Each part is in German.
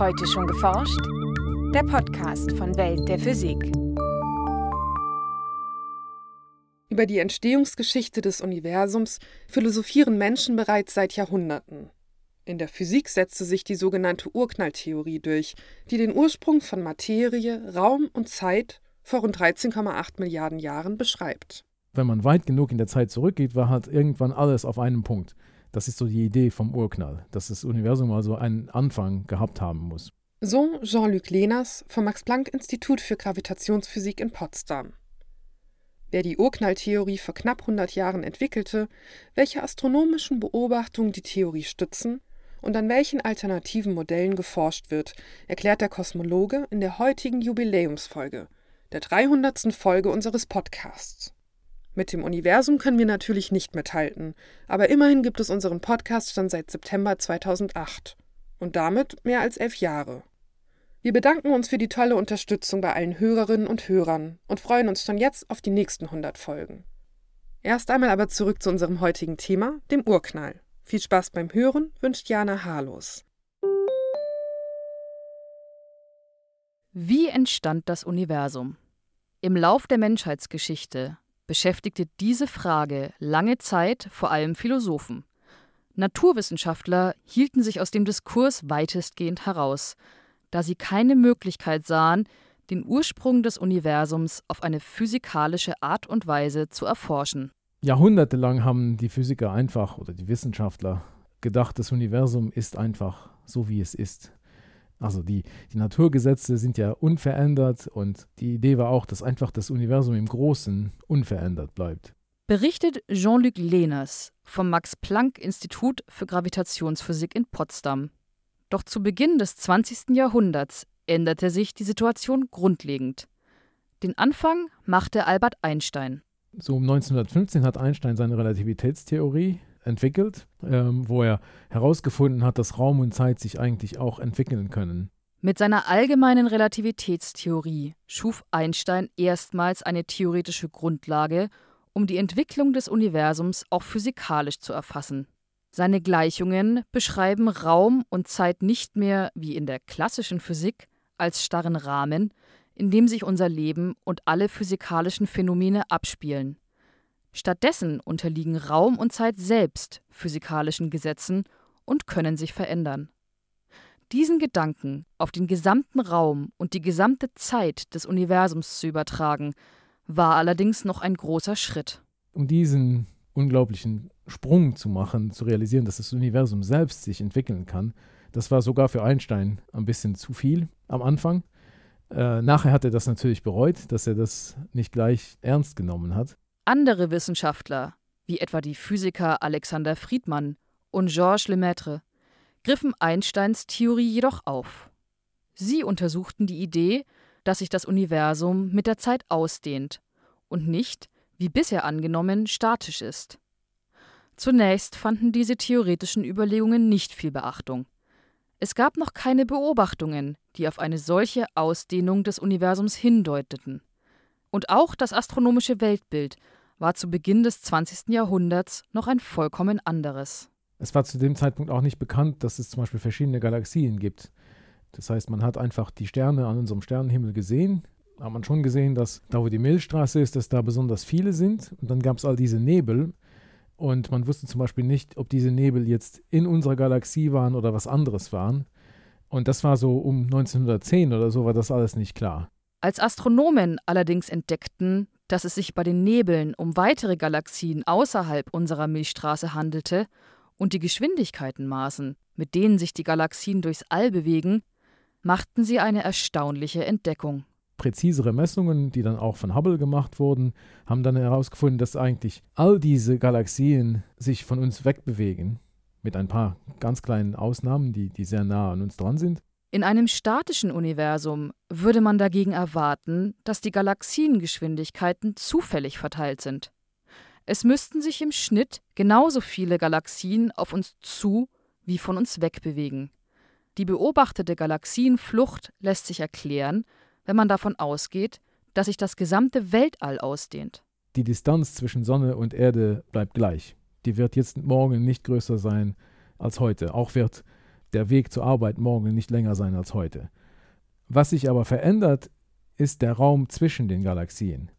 Heute schon geforscht? Der Podcast von Welt der Physik. Über die Entstehungsgeschichte des Universums philosophieren Menschen bereits seit Jahrhunderten. In der Physik setzte sich die sogenannte Urknalltheorie durch, die den Ursprung von Materie, Raum und Zeit vor rund 13,8 Milliarden Jahren beschreibt. Wenn man weit genug in der Zeit zurückgeht, war halt irgendwann alles auf einem Punkt. Das ist so die Idee vom Urknall, dass das Universum also einen Anfang gehabt haben muss. So Jean-Luc Lehners vom Max-Planck-Institut für Gravitationsphysik in Potsdam. Wer die Urknalltheorie vor knapp 100 Jahren entwickelte, welche astronomischen Beobachtungen die Theorie stützen und an welchen alternativen Modellen geforscht wird, erklärt der Kosmologe in der heutigen Jubiläumsfolge, der 300. Folge unseres Podcasts. Mit dem Universum können wir natürlich nicht mithalten, aber immerhin gibt es unseren Podcast schon seit September 2008 und damit mehr als elf Jahre. Wir bedanken uns für die tolle Unterstützung bei allen Hörerinnen und Hörern und freuen uns schon jetzt auf die nächsten 100 Folgen. Erst einmal aber zurück zu unserem heutigen Thema, dem Urknall. Viel Spaß beim Hören wünscht Jana Harlos. Wie entstand das Universum? Im Lauf der Menschheitsgeschichte beschäftigte diese Frage lange Zeit vor allem Philosophen. Naturwissenschaftler hielten sich aus dem Diskurs weitestgehend heraus, da sie keine Möglichkeit sahen, den Ursprung des Universums auf eine physikalische Art und Weise zu erforschen. Jahrhundertelang haben die Physiker einfach oder die Wissenschaftler gedacht, das Universum ist einfach so, wie es ist. Also die, die Naturgesetze sind ja unverändert und die Idee war auch, dass einfach das Universum im Großen unverändert bleibt. Berichtet Jean-Luc Lehners vom Max-Planck-Institut für Gravitationsphysik in Potsdam. Doch zu Beginn des 20. Jahrhunderts änderte sich die Situation grundlegend. Den Anfang machte Albert Einstein. So um 1915 hat Einstein seine Relativitätstheorie entwickelt, ähm, wo er herausgefunden hat, dass Raum und Zeit sich eigentlich auch entwickeln können. Mit seiner allgemeinen Relativitätstheorie schuf Einstein erstmals eine theoretische Grundlage, um die Entwicklung des Universums auch physikalisch zu erfassen. Seine Gleichungen beschreiben Raum und Zeit nicht mehr wie in der klassischen Physik als starren Rahmen, in dem sich unser Leben und alle physikalischen Phänomene abspielen. Stattdessen unterliegen Raum und Zeit selbst physikalischen Gesetzen und können sich verändern. Diesen Gedanken auf den gesamten Raum und die gesamte Zeit des Universums zu übertragen, war allerdings noch ein großer Schritt. Um diesen unglaublichen Sprung zu machen, zu realisieren, dass das Universum selbst sich entwickeln kann, das war sogar für Einstein ein bisschen zu viel am Anfang. Äh, nachher hat er das natürlich bereut, dass er das nicht gleich ernst genommen hat. Andere Wissenschaftler, wie etwa die Physiker Alexander Friedmann und Georges Lemaitre, griffen Einsteins Theorie jedoch auf. Sie untersuchten die Idee, dass sich das Universum mit der Zeit ausdehnt und nicht, wie bisher angenommen, statisch ist. Zunächst fanden diese theoretischen Überlegungen nicht viel Beachtung. Es gab noch keine Beobachtungen, die auf eine solche Ausdehnung des Universums hindeuteten. Und auch das astronomische Weltbild war zu Beginn des 20. Jahrhunderts noch ein vollkommen anderes. Es war zu dem Zeitpunkt auch nicht bekannt, dass es zum Beispiel verschiedene Galaxien gibt. Das heißt, man hat einfach die Sterne an unserem Sternenhimmel gesehen, hat man schon gesehen, dass da, wo die Milchstraße ist, dass da besonders viele sind. Und dann gab es all diese Nebel. Und man wusste zum Beispiel nicht, ob diese Nebel jetzt in unserer Galaxie waren oder was anderes waren. Und das war so um 1910 oder so, war das alles nicht klar. Als Astronomen allerdings entdeckten, dass es sich bei den Nebeln um weitere Galaxien außerhalb unserer Milchstraße handelte und die Geschwindigkeiten maßen, mit denen sich die Galaxien durchs All bewegen, machten sie eine erstaunliche Entdeckung. Präzisere Messungen, die dann auch von Hubble gemacht wurden, haben dann herausgefunden, dass eigentlich all diese Galaxien sich von uns wegbewegen, mit ein paar ganz kleinen Ausnahmen, die, die sehr nah an uns dran sind. In einem statischen Universum würde man dagegen erwarten, dass die Galaxiengeschwindigkeiten zufällig verteilt sind. Es müssten sich im Schnitt genauso viele Galaxien auf uns zu wie von uns wegbewegen. Die beobachtete Galaxienflucht lässt sich erklären, wenn man davon ausgeht, dass sich das gesamte Weltall ausdehnt. Die Distanz zwischen Sonne und Erde bleibt gleich. Die wird jetzt morgen nicht größer sein als heute. Auch wird der Weg zur Arbeit morgen nicht länger sein als heute. Was sich aber verändert, ist der Raum zwischen den Galaxien.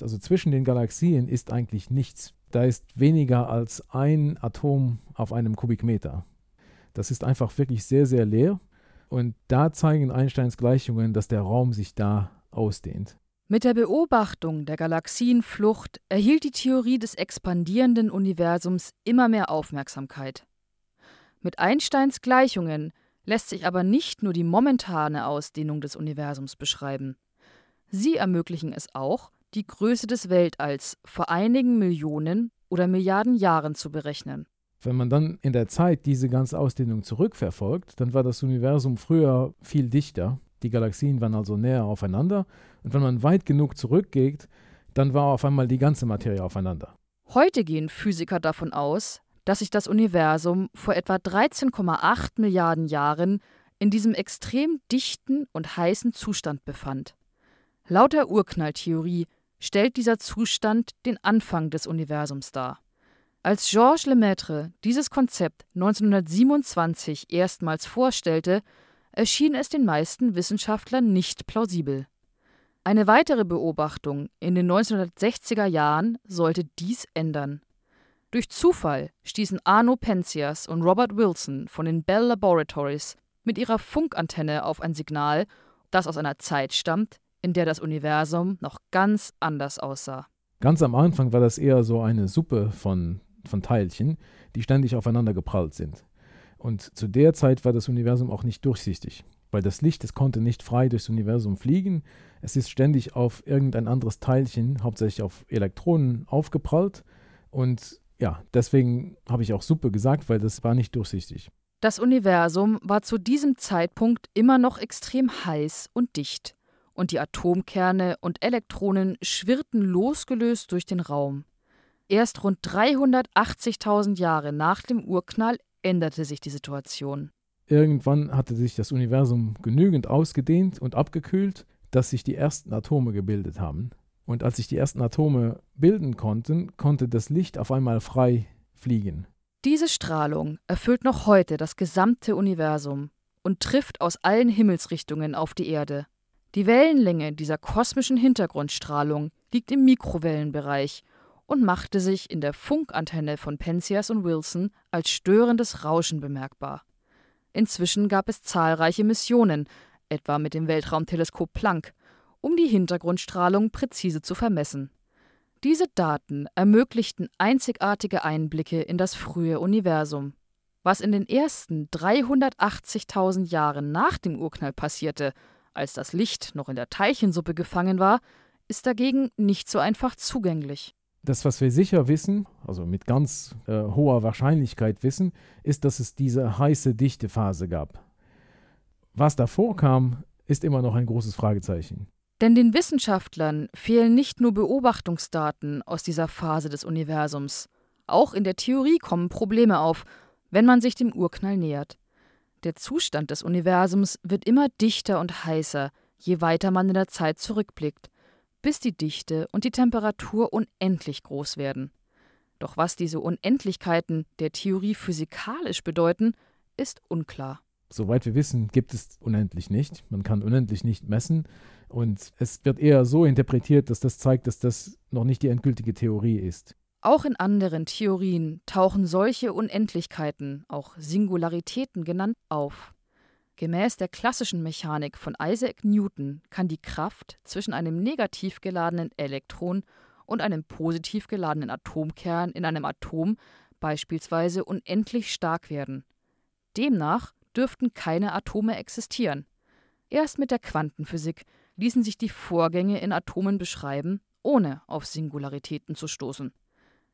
Also zwischen den Galaxien ist eigentlich nichts. Da ist weniger als ein Atom auf einem Kubikmeter. Das ist einfach wirklich sehr, sehr leer. Und da zeigen Einsteins Gleichungen, dass der Raum sich da ausdehnt. Mit der Beobachtung der Galaxienflucht erhielt die Theorie des expandierenden Universums immer mehr Aufmerksamkeit. Mit Einsteins Gleichungen lässt sich aber nicht nur die momentane Ausdehnung des Universums beschreiben. Sie ermöglichen es auch, die Größe des Weltalls vor einigen Millionen oder Milliarden Jahren zu berechnen. Wenn man dann in der Zeit diese ganze Ausdehnung zurückverfolgt, dann war das Universum früher viel dichter. Die Galaxien waren also näher aufeinander. Und wenn man weit genug zurückgeht, dann war auf einmal die ganze Materie aufeinander. Heute gehen Physiker davon aus, dass sich das Universum vor etwa 13,8 Milliarden Jahren in diesem extrem dichten und heißen Zustand befand. Laut der Urknalltheorie stellt dieser Zustand den Anfang des Universums dar. Als Georges Lemaitre dieses Konzept 1927 erstmals vorstellte, erschien es den meisten Wissenschaftlern nicht plausibel. Eine weitere Beobachtung in den 1960er Jahren sollte dies ändern. Durch Zufall stießen Arno Penzias und Robert Wilson von den Bell Laboratories mit ihrer Funkantenne auf ein Signal, das aus einer Zeit stammt, in der das Universum noch ganz anders aussah. Ganz am Anfang war das eher so eine Suppe von, von Teilchen, die ständig aufeinander geprallt sind. Und zu der Zeit war das Universum auch nicht durchsichtig, weil das Licht, es konnte nicht frei durchs Universum fliegen. Es ist ständig auf irgendein anderes Teilchen, hauptsächlich auf Elektronen, aufgeprallt. Und ja, deswegen habe ich auch Suppe gesagt, weil das war nicht durchsichtig. Das Universum war zu diesem Zeitpunkt immer noch extrem heiß und dicht, und die Atomkerne und Elektronen schwirrten losgelöst durch den Raum. Erst rund 380.000 Jahre nach dem Urknall änderte sich die Situation. Irgendwann hatte sich das Universum genügend ausgedehnt und abgekühlt, dass sich die ersten Atome gebildet haben. Und als sich die ersten Atome bilden konnten, konnte das Licht auf einmal frei fliegen. Diese Strahlung erfüllt noch heute das gesamte Universum und trifft aus allen Himmelsrichtungen auf die Erde. Die Wellenlänge dieser kosmischen Hintergrundstrahlung liegt im Mikrowellenbereich und machte sich in der Funkantenne von Penzias und Wilson als störendes Rauschen bemerkbar. Inzwischen gab es zahlreiche Missionen, etwa mit dem Weltraumteleskop Planck, um die Hintergrundstrahlung präzise zu vermessen. Diese Daten ermöglichten einzigartige Einblicke in das frühe Universum. Was in den ersten 380.000 Jahren nach dem Urknall passierte, als das Licht noch in der Teilchensuppe gefangen war, ist dagegen nicht so einfach zugänglich. Das, was wir sicher wissen, also mit ganz äh, hoher Wahrscheinlichkeit wissen, ist, dass es diese heiße Dichtephase gab. Was davor kam, ist immer noch ein großes Fragezeichen. Denn den Wissenschaftlern fehlen nicht nur Beobachtungsdaten aus dieser Phase des Universums. Auch in der Theorie kommen Probleme auf, wenn man sich dem Urknall nähert. Der Zustand des Universums wird immer dichter und heißer, je weiter man in der Zeit zurückblickt, bis die Dichte und die Temperatur unendlich groß werden. Doch was diese Unendlichkeiten der Theorie physikalisch bedeuten, ist unklar. Soweit wir wissen, gibt es unendlich nicht. Man kann unendlich nicht messen. Und es wird eher so interpretiert, dass das zeigt, dass das noch nicht die endgültige Theorie ist. Auch in anderen Theorien tauchen solche Unendlichkeiten, auch Singularitäten genannt, auf. Gemäß der klassischen Mechanik von Isaac Newton kann die Kraft zwischen einem negativ geladenen Elektron und einem positiv geladenen Atomkern in einem Atom beispielsweise unendlich stark werden. Demnach dürften keine Atome existieren. Erst mit der Quantenphysik ließen sich die Vorgänge in Atomen beschreiben, ohne auf Singularitäten zu stoßen.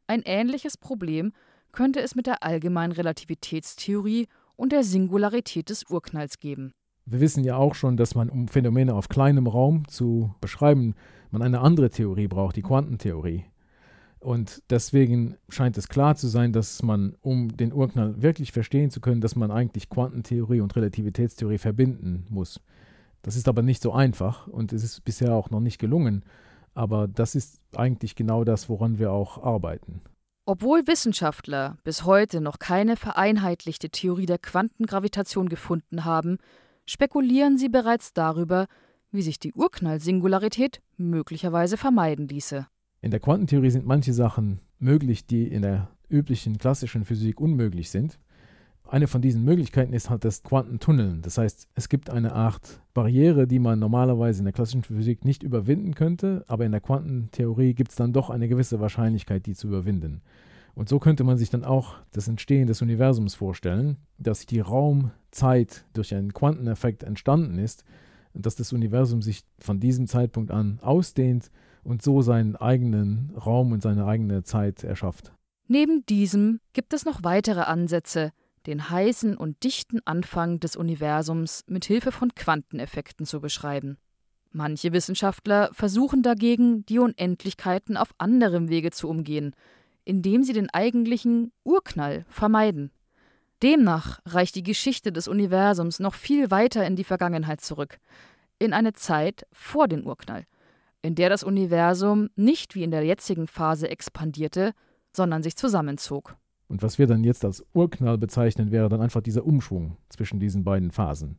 Ein ähnliches Problem könnte es mit der allgemeinen Relativitätstheorie und der Singularität des Urknalls geben. Wir wissen ja auch schon, dass man, um Phänomene auf kleinem Raum zu beschreiben, man eine andere Theorie braucht, die Quantentheorie. Und deswegen scheint es klar zu sein, dass man, um den Urknall wirklich verstehen zu können, dass man eigentlich Quantentheorie und Relativitätstheorie verbinden muss. Das ist aber nicht so einfach und es ist bisher auch noch nicht gelungen. Aber das ist eigentlich genau das, woran wir auch arbeiten. Obwohl Wissenschaftler bis heute noch keine vereinheitlichte Theorie der Quantengravitation gefunden haben, spekulieren sie bereits darüber, wie sich die Urknall-Singularität möglicherweise vermeiden ließe. In der Quantentheorie sind manche Sachen möglich, die in der üblichen klassischen Physik unmöglich sind. Eine von diesen Möglichkeiten ist halt das Quantentunneln. Das heißt, es gibt eine Art Barriere, die man normalerweise in der klassischen Physik nicht überwinden könnte, aber in der Quantentheorie gibt es dann doch eine gewisse Wahrscheinlichkeit, die zu überwinden. Und so könnte man sich dann auch das Entstehen des Universums vorstellen, dass die Raumzeit durch einen Quanteneffekt entstanden ist und dass das Universum sich von diesem Zeitpunkt an ausdehnt und so seinen eigenen Raum und seine eigene Zeit erschafft. Neben diesem gibt es noch weitere Ansätze, den heißen und dichten Anfang des Universums mit Hilfe von Quanteneffekten zu beschreiben. Manche Wissenschaftler versuchen dagegen, die Unendlichkeiten auf anderem Wege zu umgehen, indem sie den eigentlichen Urknall vermeiden. Demnach reicht die Geschichte des Universums noch viel weiter in die Vergangenheit zurück, in eine Zeit vor dem Urknall, in der das Universum nicht wie in der jetzigen Phase expandierte, sondern sich zusammenzog. Und was wir dann jetzt als Urknall bezeichnen, wäre dann einfach dieser Umschwung zwischen diesen beiden Phasen.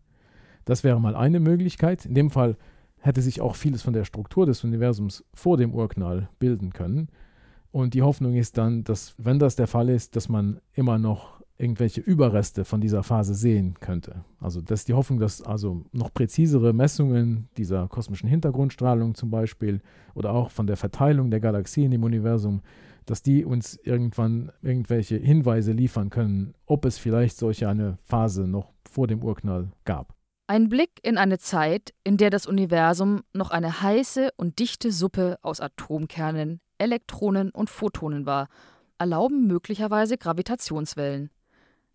Das wäre mal eine Möglichkeit. In dem Fall hätte sich auch vieles von der Struktur des Universums vor dem Urknall bilden können. Und die Hoffnung ist dann, dass, wenn das der Fall ist, dass man immer noch irgendwelche Überreste von dieser Phase sehen könnte. Also das ist die Hoffnung, dass also noch präzisere Messungen dieser kosmischen Hintergrundstrahlung zum Beispiel oder auch von der Verteilung der Galaxien im Universum dass die uns irgendwann irgendwelche Hinweise liefern können, ob es vielleicht solche eine Phase noch vor dem Urknall gab. Ein Blick in eine Zeit, in der das Universum noch eine heiße und dichte Suppe aus Atomkernen, Elektronen und Photonen war, erlauben möglicherweise Gravitationswellen.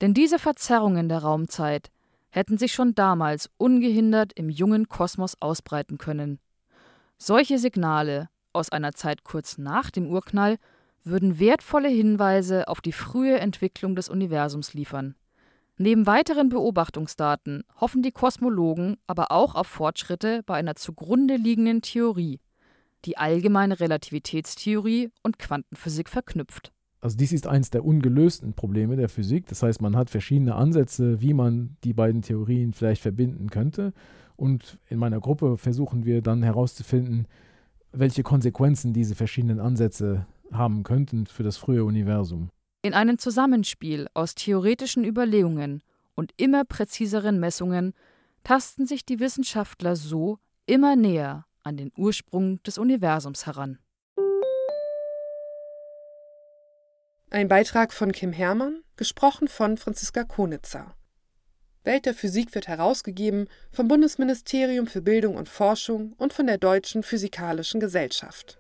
Denn diese Verzerrungen der Raumzeit hätten sich schon damals ungehindert im jungen Kosmos ausbreiten können. Solche Signale aus einer Zeit kurz nach dem Urknall würden wertvolle Hinweise auf die frühe Entwicklung des Universums liefern. Neben weiteren Beobachtungsdaten hoffen die Kosmologen aber auch auf Fortschritte bei einer zugrunde liegenden Theorie, die allgemeine Relativitätstheorie und Quantenphysik verknüpft. Also dies ist eines der ungelösten Probleme der Physik. Das heißt, man hat verschiedene Ansätze, wie man die beiden Theorien vielleicht verbinden könnte. Und in meiner Gruppe versuchen wir dann herauszufinden, welche Konsequenzen diese verschiedenen Ansätze haben könnten für das frühe Universum. In einem Zusammenspiel aus theoretischen Überlegungen und immer präziseren Messungen tasten sich die Wissenschaftler so immer näher an den Ursprung des Universums heran. Ein Beitrag von Kim Herrmann, gesprochen von Franziska Konitzer. Welt der Physik wird herausgegeben vom Bundesministerium für Bildung und Forschung und von der Deutschen Physikalischen Gesellschaft.